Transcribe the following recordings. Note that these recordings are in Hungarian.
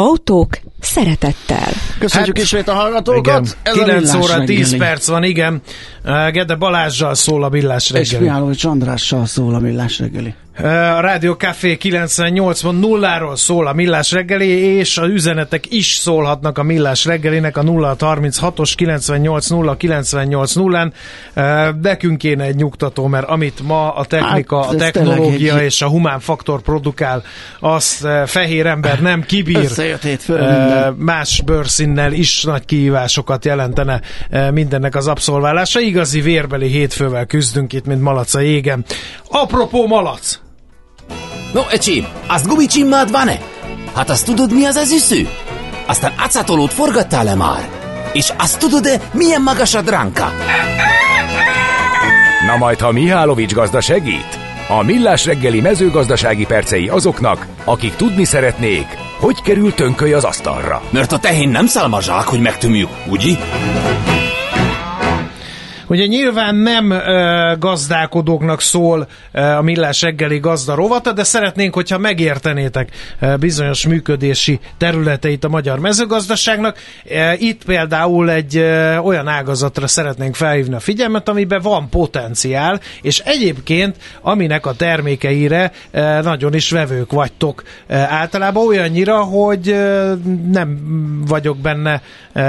Autók szeretettel. Köszönjük hát, ismét a hallgatókat. Igen, Ez 9 óra reggeli. 10 perc van, igen. Gede Balázsjal szól a Millás reggeli. És Mihálovics Andrással szól a Millás reggeli. A Rádió Café 98.0-ról szól a Millás reggeli, és az üzenetek is szólhatnak a Millás reggelinek a 036-os 98.0 98.0-án. Nekünk kéne egy nyugtató, mert amit ma a technika, hát, a technológia egy... és a humán faktor produkál, azt fehér ember nem kibír. Más bőrszínnel is nagy kihívásokat jelentene mindennek az abszolválása. Igazi vérbeli hétfővel küzdünk itt, mint malac a jégen. Apropó malac! No, ecsi, azt gumicsimmád van-e? Hát azt tudod, mi az az üsző? Aztán acatolót forgattál-e már? És azt tudod-e, milyen magas a dránka? Na majd, ha Mihálovics gazda segít? A Millás reggeli mezőgazdasági percei azoknak, akik tudni szeretnék, hogy kerül tönköly az asztalra. Mert a tehén nem szálmazsák, hogy megtömjük, ugye? Ugye nyilván nem ö, gazdálkodóknak szól ö, a Millás reggeli gazda rovata, de szeretnénk, hogyha megértenétek ö, bizonyos működési területeit a magyar mezőgazdaságnak. Ö, itt például egy ö, olyan ágazatra szeretnénk felhívni a figyelmet, amiben van potenciál, és egyébként aminek a termékeire ö, nagyon is vevők vagytok ö, általában olyannyira, hogy ö, nem vagyok benne ö,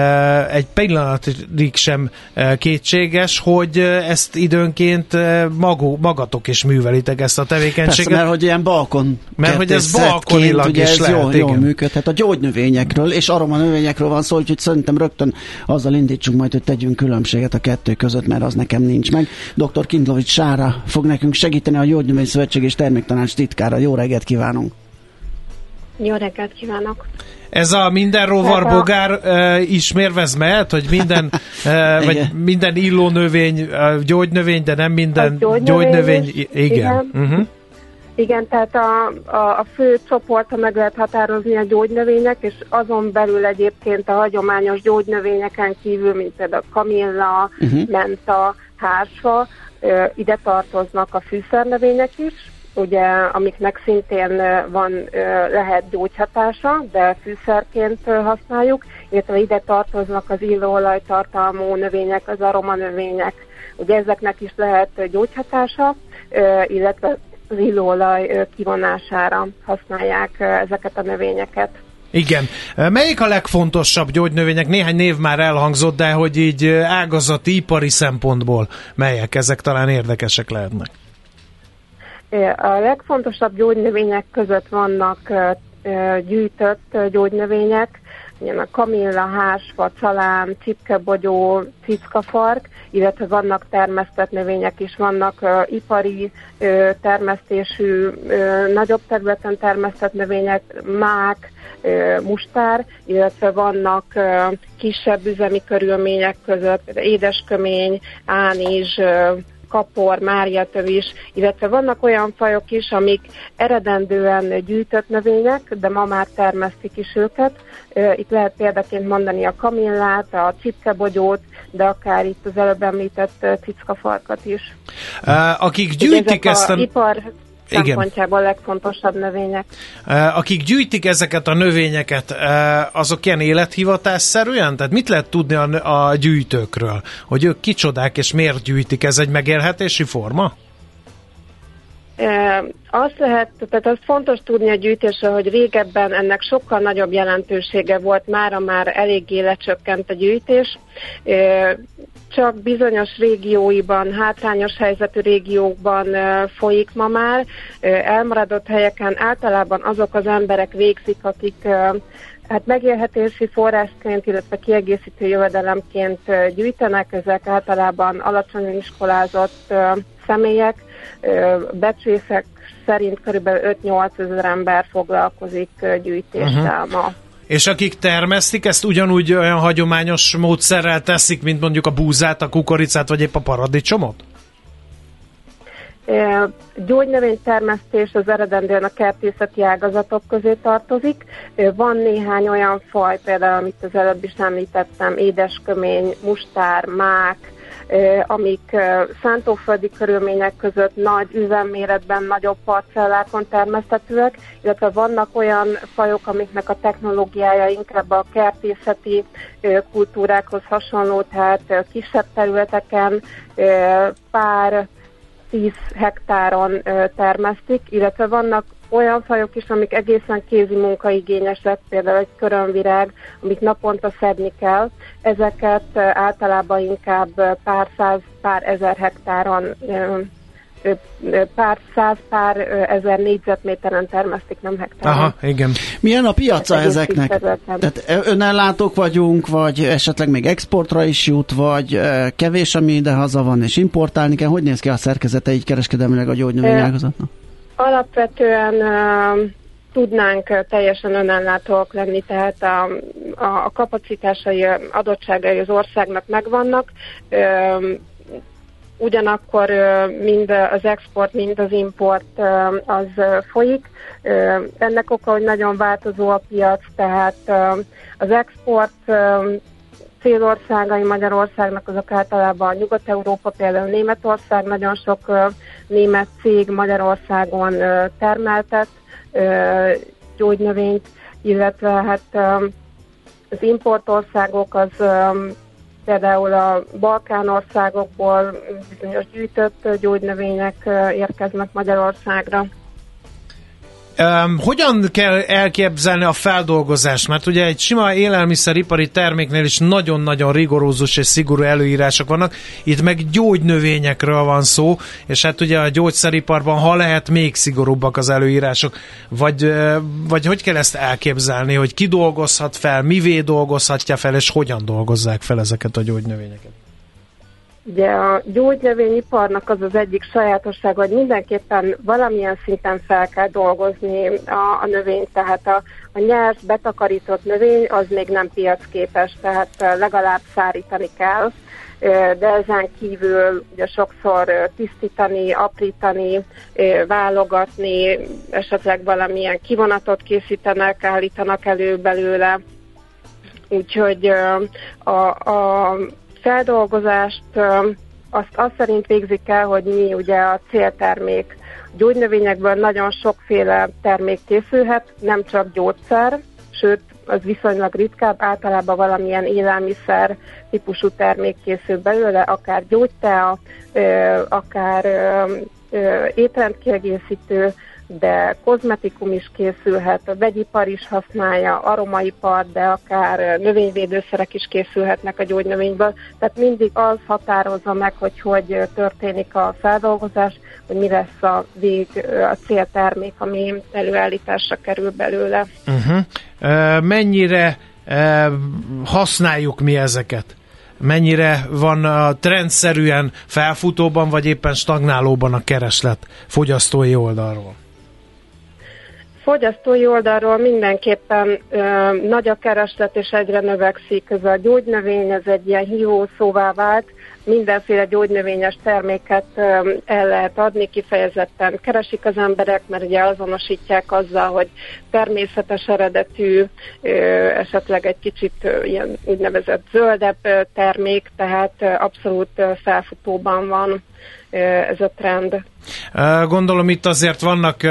egy pillanatig sem ö, kétséges, érdekes, hogy ezt időnként magó, magatok is művelitek ezt a tevékenységet. Persze, mert hogy ilyen balkon mert hogy ez balkonilag ugye is ez lehet, jól, jól működhet. A gyógynövényekről és aroma növényekről van szó, úgyhogy szerintem rögtön azzal indítsunk majd, hogy tegyünk különbséget a kettő között, mert az nekem nincs meg. Dr. Kindlovics Sára fog nekünk segíteni a Gyógynövény Szövetség és Terméktanács titkára. Jó reggelt kívánunk! Jó reggelt kívánok! Ez a minden rovar-bogár uh, is mérvez mehet, hogy minden, uh, vagy minden illónövény uh, gyógynövény, de nem minden gyógynövény, gyógynövény is, igen. Igen. Uh-huh. igen, tehát a, a, a fő csoporta meg lehet határozni a gyógynövények, és azon belül egyébként a hagyományos gyógynövényeken kívül, mint például a kamilla, uh-huh. menta, hársfa, ide tartoznak a fűszernövények is, ugye, amiknek szintén van, lehet gyógyhatása, de fűszerként használjuk, illetve ide tartoznak az illóolaj tartalmú növények, az aromanövények. Ugye ezeknek is lehet gyógyhatása, illetve az illóolaj kivonására használják ezeket a növényeket. Igen. Melyik a legfontosabb gyógynövények? Néhány név már elhangzott, de hogy így ágazati, ipari szempontból melyek? Ezek talán érdekesek lehetnek. A legfontosabb gyógynövények között vannak gyűjtött gyógynövények, ilyen a kamilla, hásfa, calám, csipkebogyó, cickafark, illetve vannak termesztett növények is, vannak uh, ipari uh, termesztésű, uh, nagyobb területen termesztett növények, mák, uh, mustár, illetve vannak uh, kisebb üzemi körülmények között, édeskömény, ánizs, uh, kapor, máriatövis, illetve vannak olyan fajok is, amik eredendően gyűjtött növények, de ma már termesztik is őket. Itt lehet példaként mondani a kamillát, a csipkebogyót, de akár itt az előbb említett cickafarkat is. Akik gyűjtik ezt a... Ipar szempontjából a legfontosabb növények. Akik gyűjtik ezeket a növényeket, azok ilyen élethivatásszerűen? Tehát mit lehet tudni a, a gyűjtőkről? Hogy ők kicsodák és miért gyűjtik? Ez egy megélhetési forma? Azt lehet, tehát az fontos tudni a gyűjtésről, hogy régebben ennek sokkal nagyobb jelentősége volt, mára már eléggé lecsökkent a gyűjtés. Csak bizonyos régióiban, hátrányos helyzetű régiókban folyik ma már. Elmaradott helyeken általában azok az emberek végzik, akik Hát megélhetési forrásként, illetve kiegészítő jövedelemként gyűjtenek, ezek általában alacsonyan iskolázott személyek, becsészek szerint körülbelül 5-8 ezer ember foglalkozik gyűjtéssel uh-huh. ma. És akik termesztik, ezt ugyanúgy olyan hagyományos módszerrel teszik, mint mondjuk a búzát, a kukoricát, vagy épp a paradicsomot? Gyógynövénytermesztés az eredendően a kertészeti ágazatok közé tartozik. Van néhány olyan faj, például amit az előbb is említettem, édeskömény, mustár, mák, amik szántóföldi körülmények között nagy üzemméretben, nagyobb parcellákon termesztetőek, illetve vannak olyan fajok, amiknek a technológiája inkább a kertészeti kultúrákhoz hasonló, tehát kisebb területeken pár 10 hektáron termesztik, illetve vannak olyan fajok is, amik egészen kézi munkaigényesek, például egy körönvirág, amit naponta szedni kell, ezeket általában inkább pár száz, pár ezer hektáron pár száz, pár ezer négyzetméteren termesztik, nem hektáron. Aha, igen. Milyen a piaca Egész ezeknek? Tehát önellátók vagyunk, vagy esetleg még exportra is jut, vagy kevés, ami ide haza van, és importálni kell. Hogy néz ki a szerkezete így kereskedelmileg a gyógynövényágazatnak? Alapvetően tudnánk teljesen önellátóak lenni, tehát a, a, a kapacitásai, adottságai az országnak megvannak. Ugyanakkor mind az export, mind az import az folyik. Ennek oka, hogy nagyon változó a piac, tehát az export célországai Magyarországnak azok általában Nyugat-Európa, például Németország, nagyon sok német cég Magyarországon termeltet gyógynövényt, illetve hát az importországok az például a Balkán országokból bizonyos gyűjtött gyógynövények érkeznek Magyarországra. Um, hogyan kell elképzelni a feldolgozást? Mert ugye egy sima élelmiszeripari terméknél is nagyon-nagyon rigorózus és szigorú előírások vannak, itt meg gyógynövényekről van szó, és hát ugye a gyógyszeriparban, ha lehet, még szigorúbbak az előírások. Vagy, vagy hogy kell ezt elképzelni, hogy ki dolgozhat fel, mivé dolgozhatja fel, és hogyan dolgozzák fel ezeket a gyógynövényeket? Ugye a gyógynövényiparnak az az egyik sajátosság, hogy mindenképpen valamilyen szinten fel kell dolgozni a, a növényt, tehát a, a nyers, betakarított növény az még nem piacképes, tehát legalább szárítani kell, de ezen kívül ugye sokszor tisztítani, aprítani, válogatni, esetleg valamilyen kivonatot készítenek, állítanak elő belőle. Úgyhogy a, a feldolgozást azt, azt szerint végzik el, hogy mi ugye a céltermék. Gyógynövényekből nagyon sokféle termék készülhet, nem csak gyógyszer, sőt, az viszonylag ritkább, általában valamilyen élelmiszer típusú termék készül belőle, akár gyógytea, akár étrendkiegészítő, de kozmetikum is készülhet, a vegyipar is használja, aromaipar, de akár növényvédőszerek is készülhetnek a gyógynövényből. Tehát mindig az határozza meg, hogy hogy történik a feldolgozás, hogy mi lesz a vég, a céltermék, ami előállításra kerül belőle. Uh-huh. Uh, mennyire használjuk mi ezeket? mennyire van a trendszerűen felfutóban, vagy éppen stagnálóban a kereslet fogyasztói oldalról? Fogyasztói oldalról mindenképpen ö, nagy a kereslet és egyre növekszik. Ez a gyógynövény, ez egy ilyen hívó szóvá vált, mindenféle gyógynövényes terméket ö, el lehet adni, kifejezetten keresik az emberek, mert ugye azonosítják azzal, hogy természetes eredetű, ö, esetleg egy kicsit ö, ilyen úgynevezett zöldebb termék, tehát abszolút felfutóban van ez a trend. Gondolom itt azért vannak,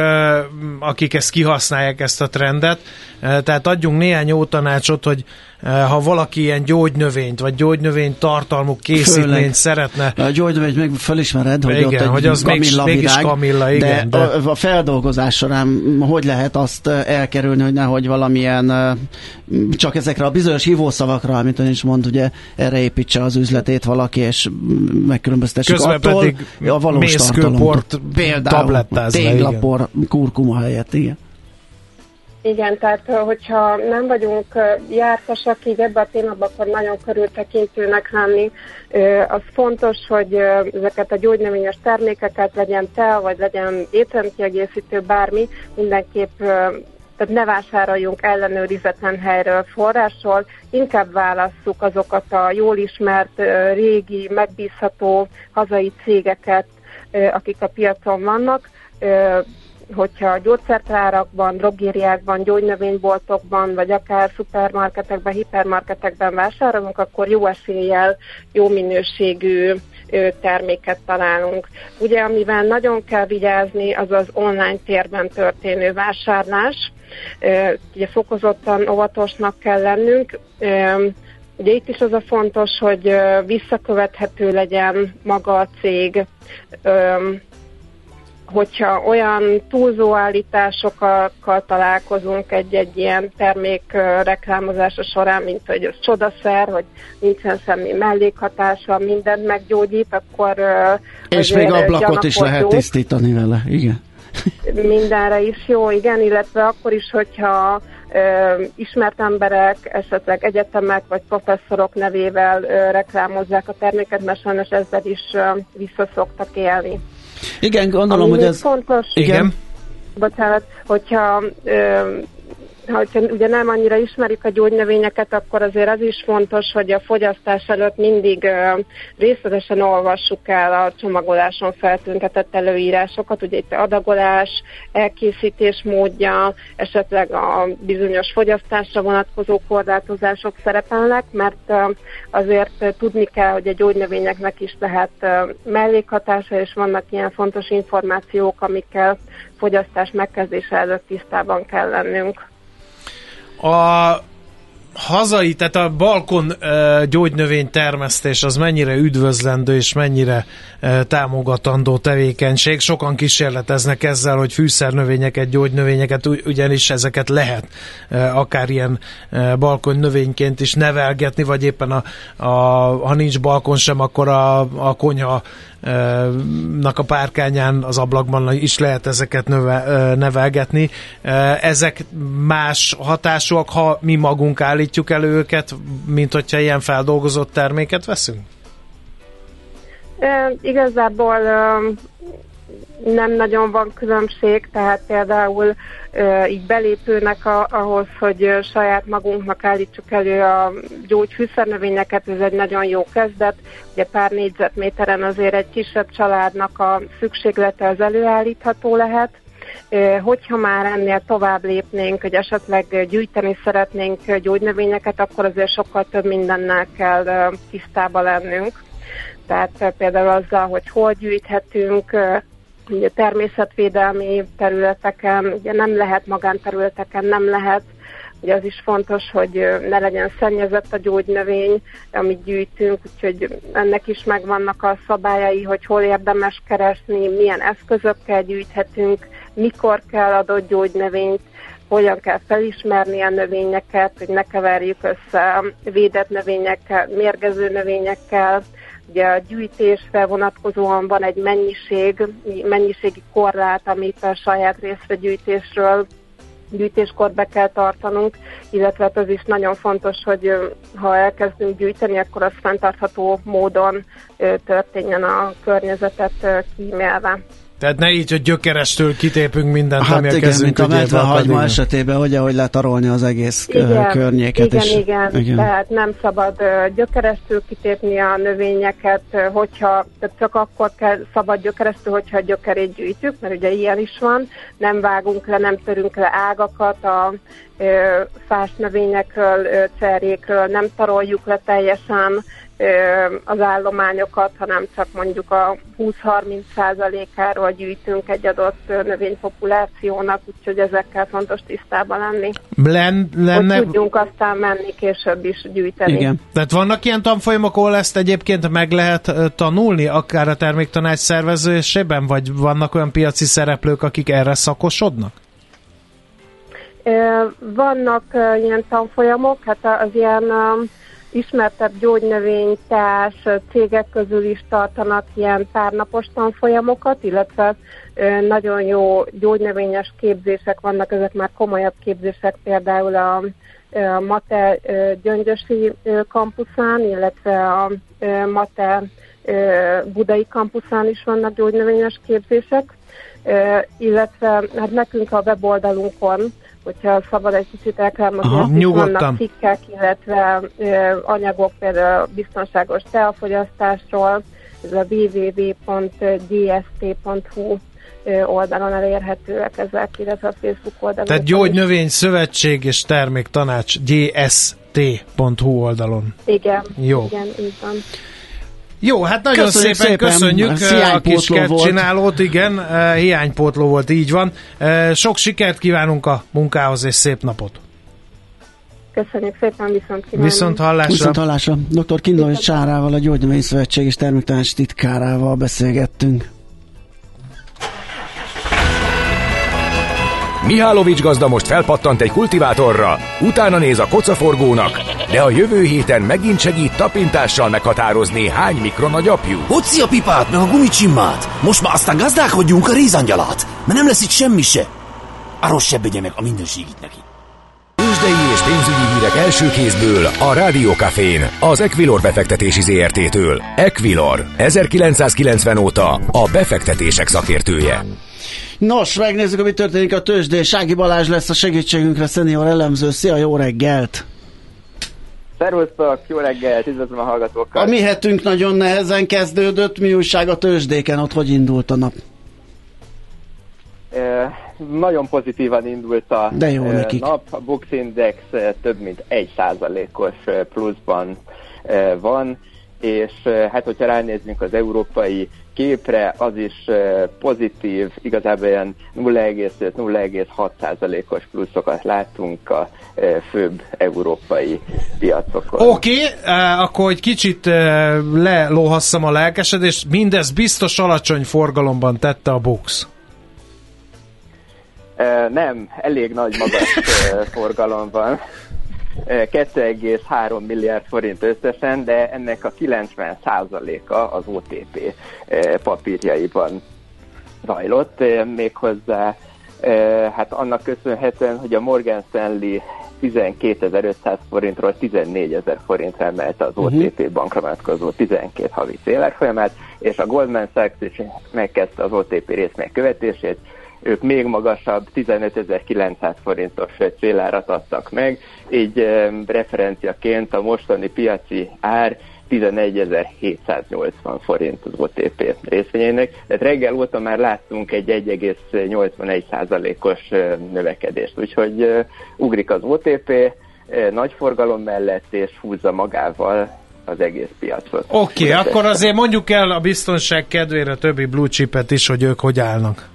akik ezt kihasználják, ezt a trendet, tehát adjunk néhány jó tanácsot, hogy ha valaki ilyen gyógynövényt, vagy gyógynövény tartalmú készítményt Főleg. szeretne. A gyógynövényt még felismered, hogy igen, ott egy hogy az kamilla mégis, mégis kamilla, igen. De, de a feldolgozás során hogy lehet azt elkerülni, hogy nehogy valamilyen csak ezekre a bizonyos hívószavakra, amit ön is mond, ugye erre építse az üzletét valaki, és megkülönböztessük Közben attól pedig a valós tartalomtól. Például téglapor, kurkuma helyett, igen. Igen, tehát hogyha nem vagyunk jártasak így ebbe a témába, akkor nagyon körültekintőnek lenni. Az fontos, hogy ezeket a gyógynövényes termékeket legyen te, vagy legyen étrendkiegészítő, bármi, mindenképp tehát ne vásároljunk ellenőrizetlen helyről, forrásról, inkább válasszuk azokat a jól ismert, régi, megbízható hazai cégeket, akik a piacon vannak, hogyha gyógyszertárakban, drogériákban, gyógynövényboltokban, vagy akár szupermarketekben, hipermarketekben vásárolunk, akkor jó eséllyel jó minőségű terméket találunk. Ugye, amivel nagyon kell vigyázni, az az online térben történő vásárlás. Ugye fokozottan óvatosnak kell lennünk. Ugye itt is az a fontos, hogy visszakövethető legyen maga a cég, hogyha olyan túlzó állításokkal találkozunk egy-egy ilyen termék reklámozása során, mint hogy ez csodaszer, hogy nincsen semmi mellékhatása, mindent meggyógyít, akkor És még ablakot is lehet tisztítani vele, igen. Mindenre is jó, igen, illetve akkor is, hogyha ö, ismert emberek, esetleg egyetemek vagy professzorok nevével ö, reklámozzák a terméket, mert sajnos ezzel is ö, visszaszoktak élni. Igen, gondolom, Ami hogy ez... fontos, igen. Bocsánat, hogyha ö, hogyha ugye nem annyira ismerik a gyógynövényeket, akkor azért az is fontos, hogy a fogyasztás előtt mindig részletesen olvassuk el a csomagoláson feltüntetett előírásokat, ugye itt adagolás, elkészítés módja, esetleg a bizonyos fogyasztásra vonatkozó korlátozások szerepelnek, mert azért tudni kell, hogy a gyógynövényeknek is lehet mellékhatása, és vannak ilyen fontos információk, amikkel fogyasztás megkezdése előtt tisztában kell lennünk a hazai, tehát a balkon gyógynövény termesztés az mennyire üdvözlendő és mennyire uh, támogatandó tevékenység. Sokan kísérleteznek ezzel, hogy fűszernövényeket, gyógynövényeket, ugyanis ezeket lehet akár ilyen balkon növényként is nevelgetni, vagy éppen a, a, ha nincs balkon sem, akkor a, a konyha nak a párkányán, az ablakban is lehet ezeket növe, nevelgetni. Ezek más hatásúak, ha mi magunk állítjuk elő őket, mint hogyha ilyen feldolgozott terméket veszünk? E, igazából nem nagyon van különbség, tehát például így belépőnek a, ahhoz, hogy saját magunknak állítsuk elő a gyógyfűszernövényeket, ez egy nagyon jó kezdet. Ugye pár négyzetméteren azért egy kisebb családnak a szükséglete az előállítható lehet. Hogyha már ennél tovább lépnénk, hogy esetleg gyűjteni szeretnénk gyógynövényeket, akkor azért sokkal több mindennel kell tisztába lennünk. Tehát például azzal, hogy hol gyűjthetünk, ugye természetvédelmi területeken, ugye nem lehet magánterületeken, nem lehet, ugye az is fontos, hogy ne legyen szennyezett a gyógynövény, amit gyűjtünk, úgyhogy ennek is megvannak a szabályai, hogy hol érdemes keresni, milyen eszközökkel gyűjthetünk, mikor kell adott gyógynövényt, hogyan kell felismerni a növényeket, hogy ne keverjük össze védett növényekkel, mérgező növényekkel, Ugye a gyűjtésre vonatkozóan van egy mennyiség, mennyiségi korlát, amit a saját részre gyűjtésről gyűjtéskor be kell tartanunk, illetve hát az is nagyon fontos, hogy ha elkezdünk gyűjteni, akkor az fenntartható módon történjen a környezetet kímélve. Tehát ne így, hogy gyökerestől kitépünk mindent, hát ami igen, a kezünk mint a medvehagyma esetében, hogy ahogy letarolni az egész igen, környéket. Igen, és, igen, igen, tehát nem szabad gyökerestől kitépni a növényeket, hogyha, tehát csak akkor kell szabad gyökerestől, hogyha a gyökerét gyűjtjük, mert ugye ilyen is van, nem vágunk le, nem törünk le ágakat a fás növényekről, cserjékről, nem taroljuk le teljesen, az állományokat, hanem csak mondjuk a 20-30 százalékáról gyűjtünk egy adott növénypopulációnak, úgyhogy ezekkel fontos tisztában lenni. Len, lenne... Hogy tudjunk aztán menni később is gyűjteni. Igen. Tehát vannak ilyen tanfolyamok, ahol ezt egyébként meg lehet tanulni, akár a terméktanács szervezésében, vagy vannak olyan piaci szereplők, akik erre szakosodnak? Vannak ilyen tanfolyamok, hát az ilyen ismertebb gyógynövénytás cégek közül is tartanak ilyen párnapos tanfolyamokat, illetve nagyon jó gyógynövényes képzések vannak, ezek már komolyabb képzések, például a Mate Gyöngyösi kampuszán, illetve a Mate Budai kampuszán is vannak gyógynövényes képzések, illetve hát nekünk a weboldalunkon hogyha szabad egy kicsit elkálmozni, Aha, nyugodtan. vannak cikkek, illetve ö, anyagok például biztonságos teafogyasztásról, ez a www.gst.hu ö, oldalon elérhetőek ezek, illetve a Facebook oldalon. Tehát Gyógynövény Szövetség és Termék Tanács gst.hu oldalon. Igen, Jó. igen, így van. Jó, hát nagyon Köszönjük szépen, szépen. köszönjük eh, a hiánypótló kis csinálót, igen, eh, hiánypótló volt, így van. Eh, Sok sikert kívánunk a munkához, és szép napot. Köszönjük szépen, viszont kívánunk. Viszont hallásra. Viszont hallásra. Dr. Kindlovics Csárával, a Gyógynövény Szövetség és Termőtanács titkárával beszélgettünk. Mihálovics gazda most felpattant egy kultivátorra, utána néz a kocaforgónak, de a jövő héten megint segít tapintással meghatározni, hány mikron a gyapjú. Hoci a pipát, meg a gumicsimmát. Most már aztán gazdálkodjunk a rézangyalát, mert nem lesz itt semmi se. Arról se begye meg a mindenségit neki. Tőzsdei és pénzügyi hírek első kézből a Rádiókafén, az Equilor befektetési ZRT-től. Equilor, 1990 óta a befektetések szakértője. Nos, megnézzük, ami történik a tőzsdén. Sági Balázs lesz a segítségünkre, szenior elemző. Szia, jó reggelt! Szervusztok, jó reggelt, üdvözlöm a hallgatókat. A mi hetünk nagyon nehezen kezdődött. Mi újság a tőzsdéken? Ott hogy indult a nap? E, nagyon pozitívan indult a De jó nekik. nap. A Bux Index több mint egy százalékos e, pluszban van, és hát hogyha ránézzünk az európai képre, az is pozitív, igazából ilyen 0,5-0,6 százalékos pluszokat láttunk a főbb európai piacokon. Oké, okay, akkor egy kicsit lelóhasszam a lelkesedést. Mindez biztos alacsony forgalomban tette a Bux. E, Nem, elég nagy magas forgalom van. E, 2,3 milliárd forint összesen, de ennek a 90%-a az OTP e, papírjaiban zajlott, e, méghozzá e, hát annak köszönhetően, hogy a Morgan Stanley 12.500 forintról 14.000 forintra emelte az OTP bankra vonatkozó 12 havi célárfolyamát, és a Goldman Sachs is megkezdte az OTP részmek követését, ők még magasabb 15.900 forintos célárat adtak meg, így eh, referenciaként a mostani piaci ár 11.780 forint az OTP részvényének. Tehát reggel óta már láttunk egy 1,81%-os eh, növekedést, úgyhogy eh, ugrik az OTP nagy forgalom mellett, és húzza magával az egész piacot. Oké, okay, akkor azért mondjuk el a biztonság kedvére a többi blue chipet is, hogy ők hogy állnak.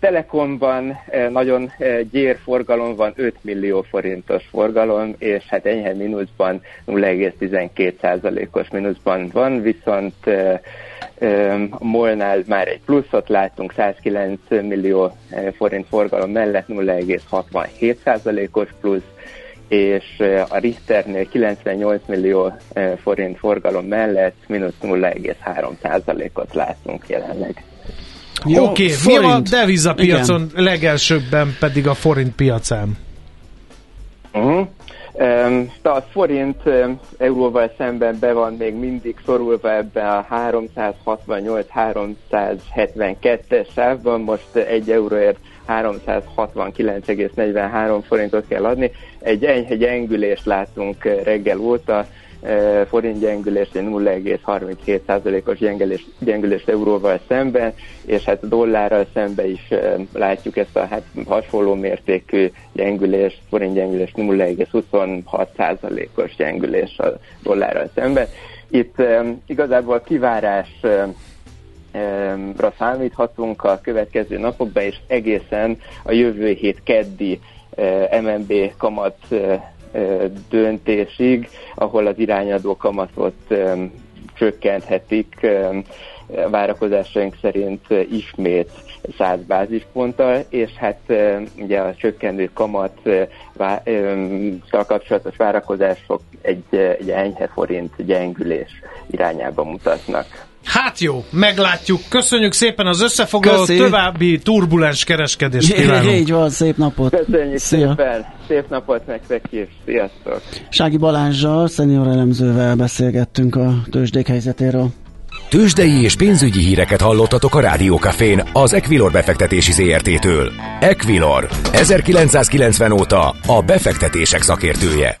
Telekomban nagyon gyér forgalom van, 5 millió forintos forgalom, és hát enyhe mínuszban 0,12%-os mínuszban van, viszont MOL-nál már egy pluszot láttunk, 109 millió forint forgalom mellett 0,67%-os plusz, és a Richternél 98 millió forint forgalom mellett mínusz 0,3%-ot látunk jelenleg. Oké, okay, mi a forint. devizapiacon legelsőbben pedig a forint piacán? Uh-huh. Um, a forint um, euróval szemben be van még mindig szorulva ebben a 368-372-es sávban, most egy euróért 369,43 forintot kell adni. Egy enyhe gyengülést látunk reggel óta, forint gyengülés, egy 0,37%-os gyengülés, gyengülés euróval szemben, és hát dollárral szemben is uh, látjuk ezt a hát hasonló mértékű gyengülés, forint gyengülés 0,26%-os gyengülés a dollárral szemben. Itt um, igazából kivárás ra számíthatunk a következő napokban, és egészen a jövő hét keddi MNB kamat döntésig, ahol az irányadó kamatot csökkenthetik várakozásaink szerint ismét 100 bázisponttal, és hát ugye a csökkenő kamat kapcsolatos várakozások egy, egy enyhe forint gyengülés irányába mutatnak. Hát jó, meglátjuk. Köszönjük szépen az összefoglalót, Köszi. további turbulens kereskedést kívánunk. Így van, szép napot! Köszönjük Szia. szépen, szép napot nektek is, sziasztok! Sági Balázsjal, szenior elemzővel beszélgettünk a tőzsdék helyzetéről. Tőzsdei és pénzügyi híreket hallottatok a Rádiókafén az Equilor befektetési ZRT-től. Equilor, 1990 óta a befektetések szakértője.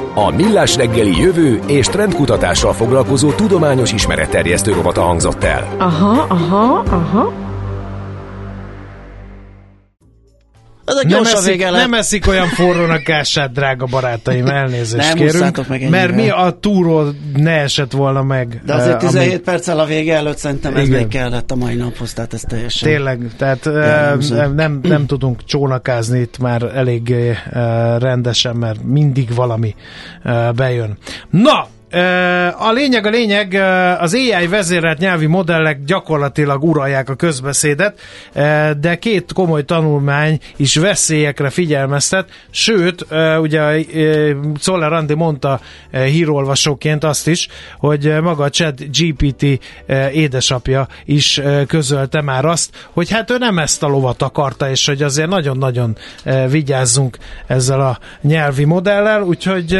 A Millás reggeli jövő és trendkutatással foglalkozó tudományos ismeretterjesztő rovata hangzott el. Aha, aha, aha. Ezek Nem eszik, vége nem eszik olyan forrón a kását, drága barátaim, elnézést Nem kérünk. meg ennyire. mert mi a túról ne esett volna meg. De azért eh, 17 ami- perccel a vége előtt szerintem ez Igen. még kellett a mai naphoz, tehát ez teljesen... Tényleg, tehát eh, nem, nem, nem tudunk csónakázni itt már elég eh, rendesen, mert mindig valami eh, bejön. Na, eh, a lényeg a lényeg, az AI vezérelt nyelvi modellek gyakorlatilag uralják a közbeszédet, de két komoly tanulmány is veszélyekre figyelmeztet, sőt, ugye eh, Czoller Andi mondta hírolvasóként azt is, hogy maga a Chat GPT édesapja is közölte már azt, hogy hát ő nem ezt a lovat akarta, és hogy azért nagyon-nagyon vigyázzunk ezzel a nyelvi modellel, úgyhogy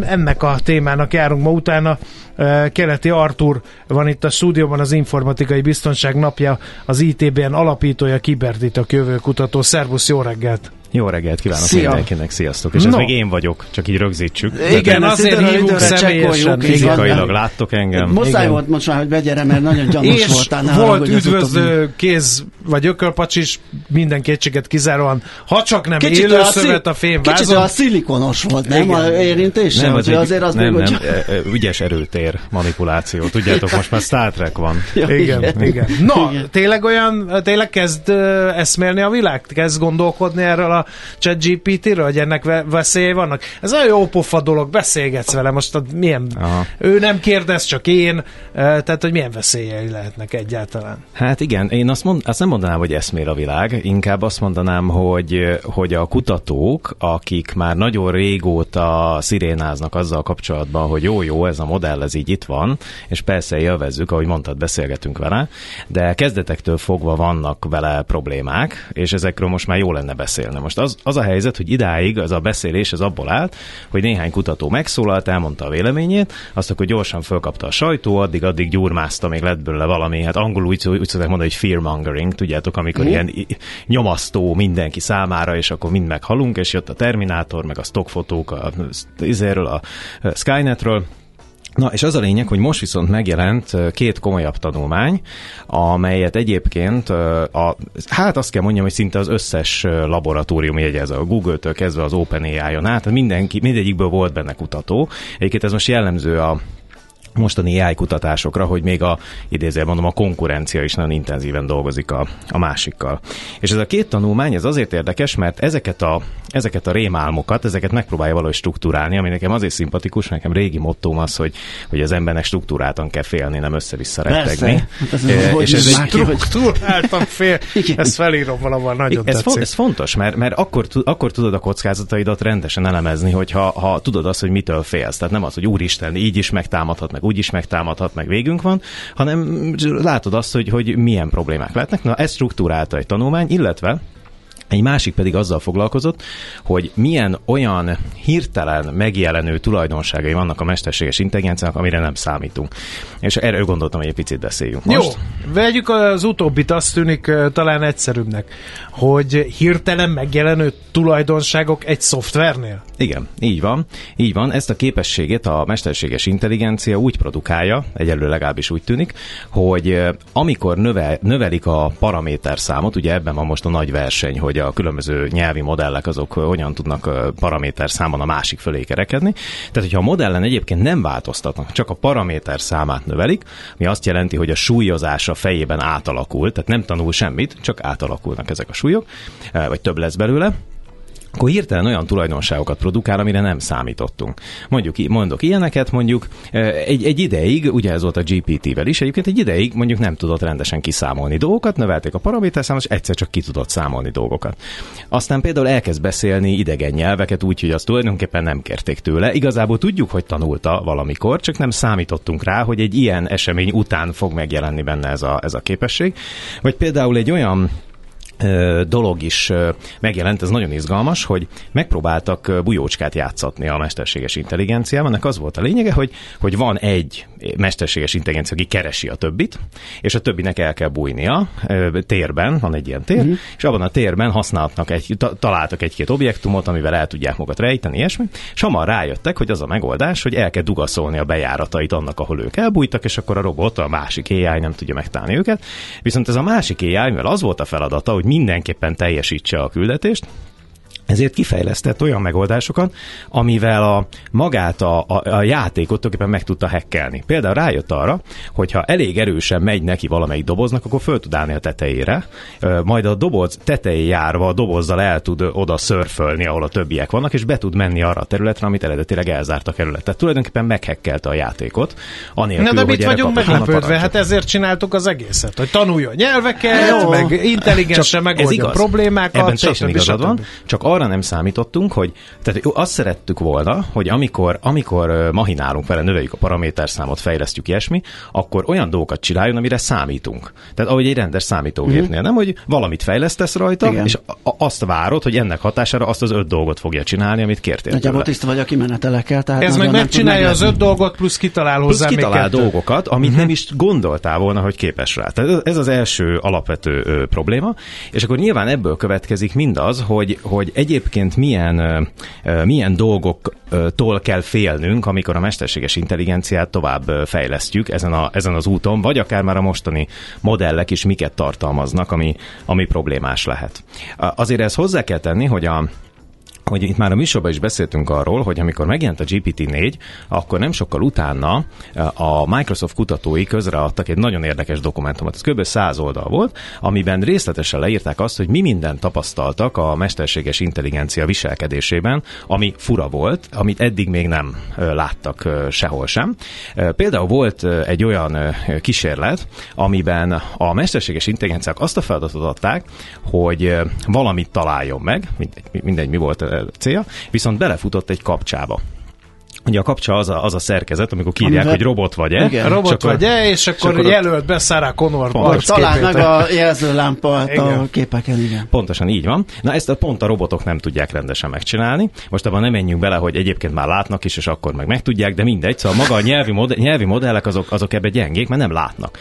ennek a témának járunk ma utána. Eh, Keleti Artur van itt a stúdióban, az Informatikai Biztonság napja, az ITBN alapítója, kibertitok jövőkutató. Szervusz, jó reggelt! Jó reggelt kívánok Szia. mindenkinek, sziasztok. És No. ez még én vagyok, csak így rögzítsük. Igen, ezt azért hívunk személyesen. Fizikailag láttok engem. Muszáj Igen. volt most már, hogy begyere, mert nagyon gyanús És voltál. ne volt az üdvözlő kéz vagy ökölpacsis, minden kétséget kizáróan, ha csak nem Kicsit élő olyan szövet a szil- Kicsit olyan szilikonos volt, nem? Igen. A érintése? Nem, hogy egy, azért az nem, nem, hogy... e, e, ügyes erőtér manipuláció. Tudjátok, most már Star Trek van. Igen, igen. No, Igen. tényleg olyan, tényleg kezd eszmélni a világ? Kezd gondolkodni erről a ChatGPT-ről, hogy ennek ve- veszélyei vannak? Ez olyan jó pofa dolog, beszélgetsz vele, most a, milyen, Aha. ő nem kérdez, csak én, tehát hogy milyen veszélyei lehetnek egyáltalán? Hát igen, én azt, mond, azt nem mondanám, hogy eszmél a világ, inkább azt mondanám, hogy, hogy a kutatók, akik már nagyon régóta szirénáznak azzal kapcsolatban, hogy jó-jó, ez a modell, ez így itt van, és persze élvezzük, ahogy mondtad, beszélgetünk vele, de kezdetektől fogva vannak vele problémák, és ezekről most már jó lenne beszélni. Most az, az a helyzet, hogy idáig az a beszélés az abból állt, hogy néhány kutató megszólalt, elmondta a véleményét, azt akkor gyorsan fölkapta a sajtó, addig-addig gyurmázta, még lett belőle valami, hát angolul úgy, úgy szokták mondani, hogy fearmongering, tudjátok, amikor Mhm. ilyen nyomasztó mindenki számára, és akkor mind meghalunk, és jött a Terminátor, meg a stockfotók a, izéről, a Skynetről, Na, és az a lényeg, hogy most viszont megjelent két komolyabb tanulmány, amelyet egyébként, a, hát azt kell mondjam, hogy szinte az összes laboratórium jegyez, a Google-től kezdve az OpenAI-on át, mindenki, mindegyikből volt benne kutató. Egyébként ez most jellemző a mostani AI kutatásokra, hogy még a, idézően mondom, a konkurencia is nagyon intenzíven dolgozik a, a másikkal. És ez a két tanulmány, ez azért érdekes, mert ezeket a, ezeket a rémálmokat, ezeket megpróbálja valahogy struktúrálni, ami nekem azért szimpatikus, nekem régi mottóm az, hogy, hogy az embernek struktúráltan kell félni, nem össze-vissza rettegni. Persze. Hát ez, hogy és ez egy-. Struktúráltam fél, ezt felírom valahol, nagyon ez, fo- ez fontos, mert, mert akkor, akkor tudod a kockázataidat rendesen elemezni, hogyha ha tudod azt, hogy mitől félsz. Tehát nem az, hogy úristen, így is megtámadhat, meg úgy is megtámadhat, meg végünk van, hanem látod azt, hogy, hogy milyen problémák lehetnek. Na, ez struktúrálta egy tanulmány, illetve egy másik pedig azzal foglalkozott, hogy milyen olyan hirtelen megjelenő tulajdonságai vannak a mesterséges intelligenciának, amire nem számítunk. És erről gondoltam, hogy egy picit beszéljünk most. Jó, vegyük az utóbbit, azt tűnik talán egyszerűbbnek, hogy hirtelen megjelenő tulajdonságok egy szoftvernél. Igen, így van. Így van. Ezt a képességét a mesterséges intelligencia úgy produkálja, egyelőre legalábbis úgy tűnik, hogy amikor növel, növelik a paraméter számot, ugye ebben van most a nagy verseny, hogy a különböző nyelvi modellek azok hogyan tudnak paraméter számon a másik fölé kerekedni. Tehát, hogyha a modellen egyébként nem változtatnak, csak a paraméter számát növelik, ami azt jelenti, hogy a súlyozása fejében átalakul, tehát nem tanul semmit, csak átalakulnak ezek a súlyok, vagy több lesz belőle, akkor hirtelen olyan tulajdonságokat produkál, amire nem számítottunk. Mondjuk, mondok ilyeneket, mondjuk egy, egy ideig, ugye ez volt a GPT-vel is, egyébként egy ideig mondjuk nem tudott rendesen kiszámolni dolgokat, növelték a paraméterszámot, és egyszer csak ki tudott számolni dolgokat. Aztán például elkezd beszélni idegen nyelveket úgy, hogy azt tulajdonképpen nem kérték tőle. Igazából tudjuk, hogy tanulta valamikor, csak nem számítottunk rá, hogy egy ilyen esemény után fog megjelenni benne ez a, ez a képesség. Vagy például egy olyan dolog is megjelent, ez nagyon izgalmas, hogy megpróbáltak bujócskát játszatni a mesterséges intelligenciával. Ennek az volt a lényege, hogy, hogy van egy mesterséges intelligencia, aki keresi a többit, és a többinek el kell bújnia térben, van egy ilyen tér, uh-huh. és abban a térben használhatnak egy, találtak egy-két objektumot, amivel el tudják magat rejteni, ilyesmi, és hamar rájöttek, hogy az a megoldás, hogy el kell dugaszolni a bejáratait annak, ahol ők elbújtak, és akkor a robot, a másik AI nem tudja megtalálni őket. Viszont ez a másik AI, mivel az volt a feladata, hogy mindenképpen teljesítse a küldetést, ezért kifejlesztett olyan megoldásokat, amivel a magát a, a, a játékot tulajdonképpen meg tudta hekkelni. Például rájött arra, hogy ha elég erősen megy neki valamelyik doboznak, akkor föl tud állni a tetejére, majd a doboz tetején járva a dobozzal el tud oda szörfölni, ahol a többiek vannak, és be tud menni arra a területre, amit eredetileg elzárt a kerület. Tehát tulajdonképpen meghekkelte a játékot. Anélkül, Na de mit vagyunk meglepődve? Hát ezért csináltuk az egészet, hogy tanuljon nyelveket, Jó. meg intelligensen megoldja a problémákat. Ebben teljesen igazad van, csak arra nem számítottunk, hogy tehát azt szerettük volna, hogy amikor, amikor mahinálunk vele, növeljük a paraméterszámot, fejlesztjük ilyesmi, akkor olyan dolgokat csináljon, amire számítunk. Tehát ahogy egy rendes számítógépnél, mm-hmm. nem, hogy valamit fejlesztesz rajta, Igen. és azt várod, hogy ennek hatására azt az öt dolgot fogja csinálni, amit kértél. Nagyjából tiszta vagy a kimenetelekkel. Tehát Ez meg megcsinálja az öt dolgot, plusz kitalál hozzá plusz kitalál még dolgokat, amit mm-hmm. nem is gondoltál volna, hogy képes rá. Tehát ez az első alapvető ö, probléma, és akkor nyilván ebből következik mindaz, hogy, hogy egyébként milyen, milyen dolgoktól kell félnünk, amikor a mesterséges intelligenciát tovább fejlesztjük ezen, a, ezen az úton, vagy akár már a mostani modellek is miket tartalmaznak, ami, ami problémás lehet. Azért ezt hozzá kell tenni, hogy a, hogy itt már a műsorban is beszéltünk arról, hogy amikor megjelent a GPT-4, akkor nem sokkal utána eh, a Microsoft kutatói közreadtak egy nagyon érdekes dokumentumot. Ez kb. 100 oldal volt, amiben részletesen leírták azt, hogy mi mindent tapasztaltak a mesterséges intelligencia viselkedésében, ami fura volt, amit eddig még nem eh, láttak eh, sehol sem. Például volt egy olyan kísérlet, amiben a mesterséges intelligenciák azt a feladatot adták, hogy valamit találjon meg, mindegy, mindegy mi volt célja, viszont belefutott egy kapcsába. Ugye a kapcsa az a, az a szerkezet, amikor kírják, Amivel... hogy robot vagy-e. Igen, robot vagy-e, és akkor, akkor jelölt be Sarah Connor Talán meg a jelzőlámpa a képeken, igen. Pontosan így van. Na ezt a pont a robotok nem tudják rendesen megcsinálni. Most abban nem menjünk bele, hogy egyébként már látnak is, és akkor meg megtudják, de mindegy. Szóval maga a nyelvi, modell, nyelvi modellek azok, azok ebbe gyengék, mert nem látnak.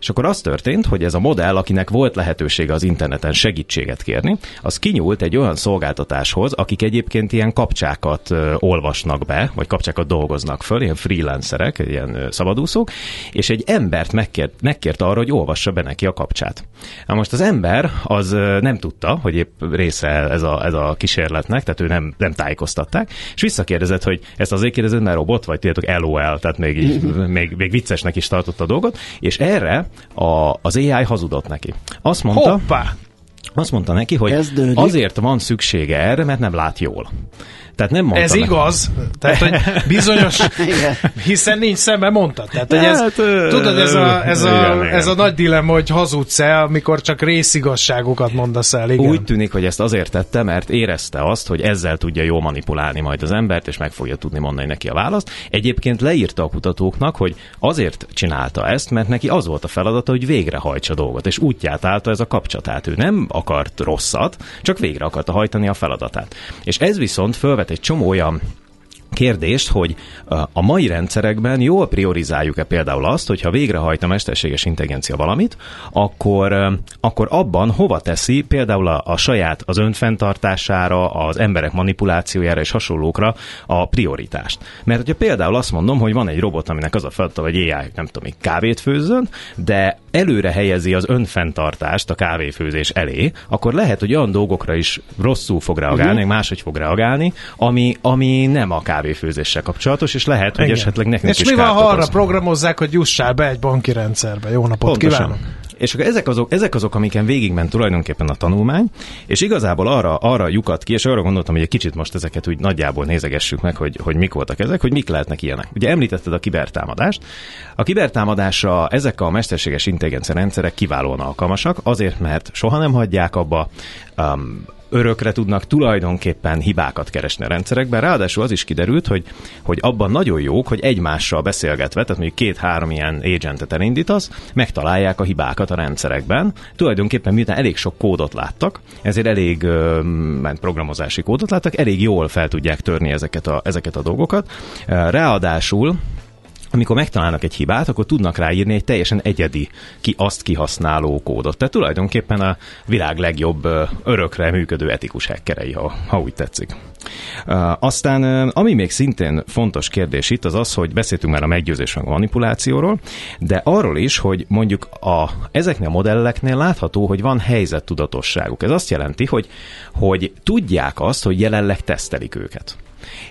És akkor az történt, hogy ez a modell, akinek volt lehetősége az interneten segítséget kérni, az kinyúlt egy olyan szolgáltatáshoz, akik egyébként ilyen kapcsákat olvasnak be, vagy kapcsákat dolgoznak föl, ilyen freelancerek, ilyen szabadúszók, és egy embert megkért, megkért arra, hogy olvassa be neki a kapcsát. Na most az ember az nem tudta, hogy épp része ez a, ez a kísérletnek, tehát ő nem, nem tájékoztatták, és visszakérdezett, hogy ezt azért kérdezett, mert robot, vagy tudjátok, LOL, tehát még, így, még, még viccesnek is tartotta a dolgot, és erre a, az AI hazudott neki. Azt mondta, Hoppá! azt mondta neki, hogy Kezdődik. azért van szüksége erre, mert nem lát jól. Tehát nem mondta Ez meg. igaz. Tehát, hogy bizonyos, hiszen nincs szemben mondta. Tehát, hogy ez, hát, tudod, ez a, ez, a, igen, ez a nagy dilemma, hogy hazudsz-e, amikor csak részigasságokat mondasz el. Igen. Úgy tűnik, hogy ezt azért tette, mert érezte azt, hogy ezzel tudja jól manipulálni majd az embert, és meg fogja tudni mondani neki a választ. Egyébként leírta a kutatóknak, hogy azért csinálta ezt, mert neki az volt a feladata, hogy végrehajtsa a dolgot, és útját állta ez a kapcsolatát. Ő nem akart rosszat, csak végre akarta hajtani a feladatát. És ez viszont fölvet egy csomó olyan kérdést, hogy a mai rendszerekben jól priorizáljuk-e például azt, hogyha végrehajt a mesterséges intelligencia valamit, akkor, akkor abban hova teszi például a, a saját az önfenntartására, az emberek manipulációjára és hasonlókra a prioritást. Mert hogyha például azt mondom, hogy van egy robot, aminek az a feladata, hogy AI, nem tudom, kávét főzzön, de előre helyezi az önfenntartást a kávéfőzés elé, akkor lehet, hogy olyan dolgokra is rosszul fog reagálni, uh-huh. máshogy fog reagálni, ami, ami nem a kávéfőzéssel kapcsolatos, és lehet, hogy Igen. esetleg nekünk és is mi van, ha arra programozzák, hogy jussál be egy banki rendszerbe? Jó napot Pontosan. kívánok! És akkor ezek azok, ezek azok, amiken végigment tulajdonképpen a tanulmány, és igazából arra, arra lyukat ki, és arra gondoltam, hogy egy kicsit most ezeket úgy nagyjából nézegessük meg, hogy, hogy mik voltak ezek, hogy mik lehetnek ilyenek. Ugye említetted a kibertámadást. A kibertámadásra ezek a mesterséges intelligencia rendszerek kiválóan alkalmasak, azért, mert soha nem hagyják abba, um, örökre tudnak tulajdonképpen hibákat keresni a rendszerekben. Ráadásul az is kiderült, hogy, hogy abban nagyon jók, hogy egymással beszélgetve, tehát mondjuk két-három ilyen agentet elindítasz, megtalálják a hibákat a rendszerekben. Tulajdonképpen miután elég sok kódot láttak, ezért elég ö, programozási kódot láttak, elég jól fel tudják törni ezeket a, ezeket a dolgokat. Ráadásul amikor megtalálnak egy hibát, akkor tudnak ráírni egy teljesen egyedi, ki azt kihasználó kódot. Tehát tulajdonképpen a világ legjobb örökre működő etikus hackerei, ha, ha úgy tetszik. Aztán, ami még szintén fontos kérdés itt, az az, hogy beszéltünk már a meggyőzés meg a manipulációról, de arról is, hogy mondjuk a, ezeknél a modelleknél látható, hogy van helyzettudatosságuk. Ez azt jelenti, hogy, hogy tudják azt, hogy jelenleg tesztelik őket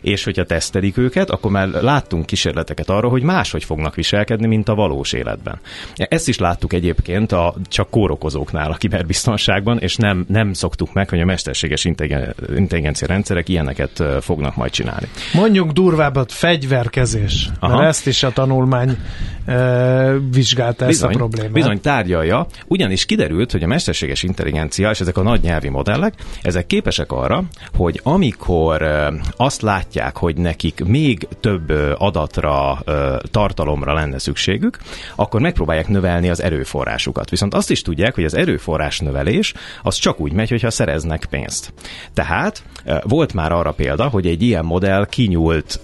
és hogyha tesztelik őket, akkor már láttunk kísérleteket arra, hogy máshogy fognak viselkedni, mint a valós életben. Ezt is láttuk egyébként a csak kórokozóknál a kiberbiztonságban, és nem, nem szoktuk meg, hogy a mesterséges intelligencia rendszerek ilyeneket fognak majd csinálni. Mondjuk durvábbat, fegyverkezés. Aha. Mert ezt is a tanulmány vizsgálta bizony, ezt a problémát. Bizony tárgyalja, ugyanis kiderült, hogy a mesterséges intelligencia és ezek a nagy nyelvi modellek, ezek képesek arra, hogy amikor azt látják, hogy nekik még több adatra, tartalomra lenne szükségük, akkor megpróbálják növelni az erőforrásukat. Viszont azt is tudják, hogy az erőforrás növelés az csak úgy megy, hogyha szereznek pénzt. Tehát volt már arra példa, hogy egy ilyen modell kinyúlt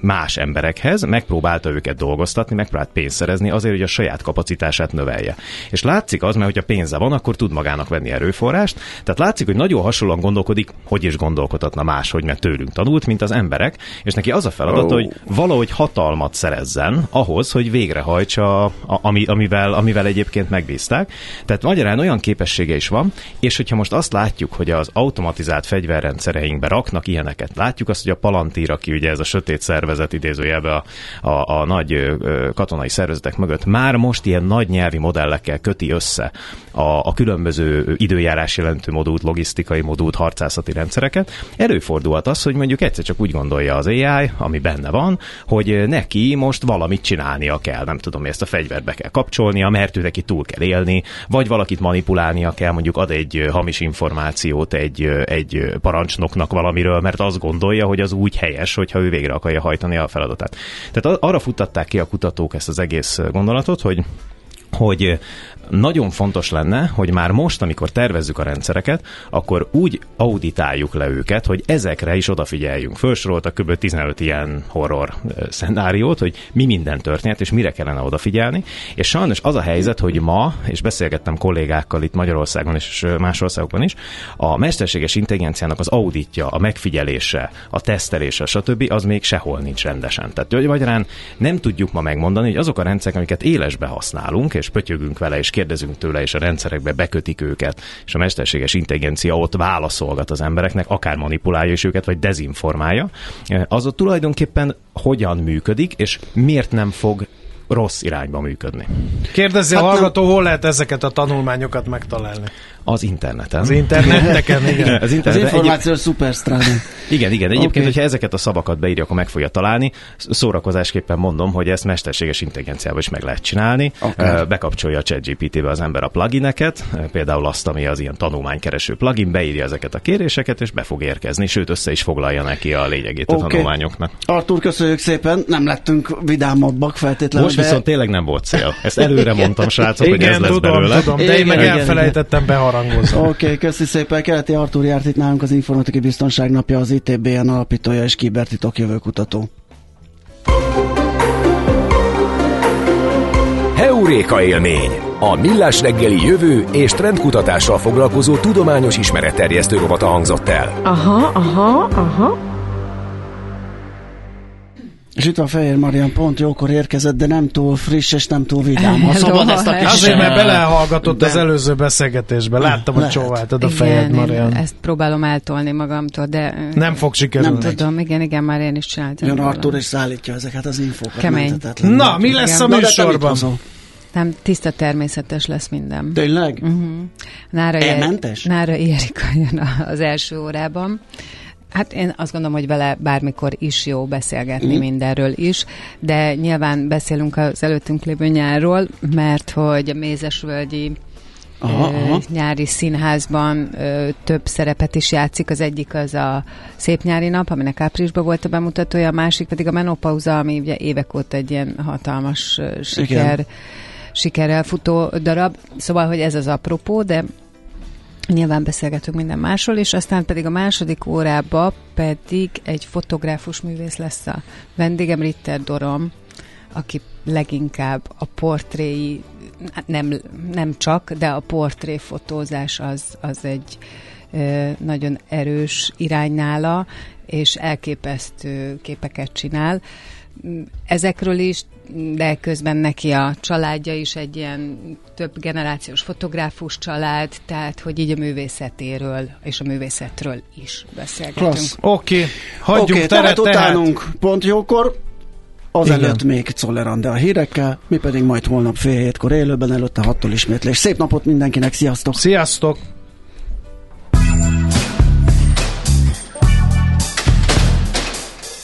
más emberekhez, megpróbálta őket dolgoztatni, megpróbált pénzt szerezni azért, hogy a saját kapacitását növelje. És látszik az, mert hogyha pénze van, akkor tud magának venni erőforrást. Tehát látszik, hogy nagyon hasonlóan gondolkodik, hogy is gondolkodhatna máshogy, mert tőlünk tanult, mint az emberek, és neki az a feladat, oh. hogy valahogy hatalmat szerezzen ahhoz, hogy végrehajtsa, a, ami, amivel, amivel egyébként megbízták. Tehát magyarán olyan képessége is van, és hogyha most azt látjuk, hogy az automatizált fegyverrendszereinkbe raknak ilyeneket, látjuk azt, hogy a Palantír, aki ugye ez a sötét szervezet idézőjelbe a, a, a nagy ö, katonai szervezetek mögött, már most ilyen nagy nyelvi modellekkel köti össze a, a különböző időjárás jelentő modult, logisztikai modult, harcászati rendszereket. Előfordulhat az, hogy mondjuk egyszer csak úgy gondolja az AI, ami benne van, hogy neki most valamit csinálnia kell, nem tudom, ezt a fegyvert be kell kapcsolnia, mert ő neki túl kell élni, vagy valakit manipulálnia kell, mondjuk ad egy hamis információt egy, egy parancsnoknak valamiről, mert azt gondolja, hogy az úgy helyes, hogyha ő végre akarja hajtani a feladatát. Tehát arra futtatták ki a kutatók ezt az egész gondolatot, hogy hogy nagyon fontos lenne, hogy már most, amikor tervezzük a rendszereket, akkor úgy auditáljuk le őket, hogy ezekre is odafigyeljünk. Felsoroltak kb. 15 ilyen horror szenáriót, hogy mi minden történt, és mire kellene odafigyelni. És sajnos az a helyzet, hogy ma, és beszélgettem kollégákkal itt Magyarországon és más országokban is, a mesterséges intelligenciának az auditja, a megfigyelése, a tesztelése, stb. az még sehol nincs rendesen. Tehát hogy magyarán nem tudjuk ma megmondani, hogy azok a rendszerek, amiket élesbe használunk, és pötyögünk vele, és kérdezünk tőle, és a rendszerekbe bekötik őket, és a mesterséges intelligencia ott válaszolgat az embereknek, akár manipulálja is őket, vagy dezinformálja, az ott tulajdonképpen hogyan működik, és miért nem fog rossz irányba működni. Kérdezzi hát a hallgató, nem... hol lehet ezeket a tanulmányokat megtalálni? Az interneten. Az interneteken, igen. Az, internet, az információ egyéb... szuperstrádon. Igen, igen. Egyébként, okay. hogyha ezeket a szavakat beírja, akkor meg fogja találni. Szórakozásképpen mondom, hogy ezt mesterséges intelligenciával is meg lehet csinálni. Okay. Bekapcsolja a ChatGPT-be az ember a plugineket, például azt, ami az ilyen tanulmánykereső plugin, beírja ezeket a kéréseket, és be fog érkezni, sőt össze is foglalja neki a lényegét okay. a tanulmányoknak. Artur, köszönjük szépen, nem lettünk vidámabbak feltétlenül. Most de... viszont tényleg nem volt cél. Ezt előre mondtam, srácok, igen, hogy ez lesz tudom, belőle. Tudom, de én meg elfelejtettem beharangozni. Oké, okay, köszi szépen. Keleti Artur járt itt nálunk az Informatikai Biztonság napja, az ITBN alapítója és kibertitok jövőkutató. Heuréka élmény! A Millás reggeli jövő és trendkutatással foglalkozó tudományos ismeretterjesztő rovata hangzott el. Aha, aha, aha. És itt a Fehér Marian pont jókor érkezett, de nem túl friss és nem túl vidám. Ha szabad ezt a kis... Azért, mert belehallgatott de... az előző beszélgetésbe. Láttam, hogy csóváltad a fejed, Marian. ezt próbálom eltolni magamtól, de... Nem fog sikerülni. Nem tudom, igen, igen, már én is csináltam. Jön Artur és szállítja ezeket az infókat. Kemény. Na, mi lesz igen. a műsorban? Nem, tiszta természetes lesz minden. Tényleg? Uh-huh. Nára, Elmentes? Nára Erika jön az első órában. Hát én azt gondolom, hogy vele bármikor is jó beszélgetni mm. mindenről is, de nyilván beszélünk az előttünk lévő nyárról, mert hogy a Mézesvölgyi aha, aha. nyári színházban ö, több szerepet is játszik. Az egyik az a Szép nyári nap, aminek áprilisban volt a bemutatója, a másik pedig a menopauza, ami ugye évek óta egy ilyen hatalmas ö, siker, Igen. sikerrel futó darab. Szóval, hogy ez az apropó, de Nyilván beszélgetünk minden másról, és aztán pedig a második órába pedig egy fotográfus művész lesz a vendégem, Ritter Dorom, aki leginkább a portréi, nem, nem csak, de a portréfotózás az, az egy ö, nagyon erős irány nála, és elképesztő képeket csinál. Ezekről is de közben neki a családja is egy ilyen több generációs fotográfus család, tehát hogy így a művészetéről és a művészetről is beszélgetünk. Oké, okay. hagyjunk okay, teret, tehát utánunk pont jókor, Azelőtt még Czollerande a hírekkel, mi pedig majd holnap fél hétkor élőben, előtte hattól ismétlés. Szép napot mindenkinek, sziasztok! Sziasztok!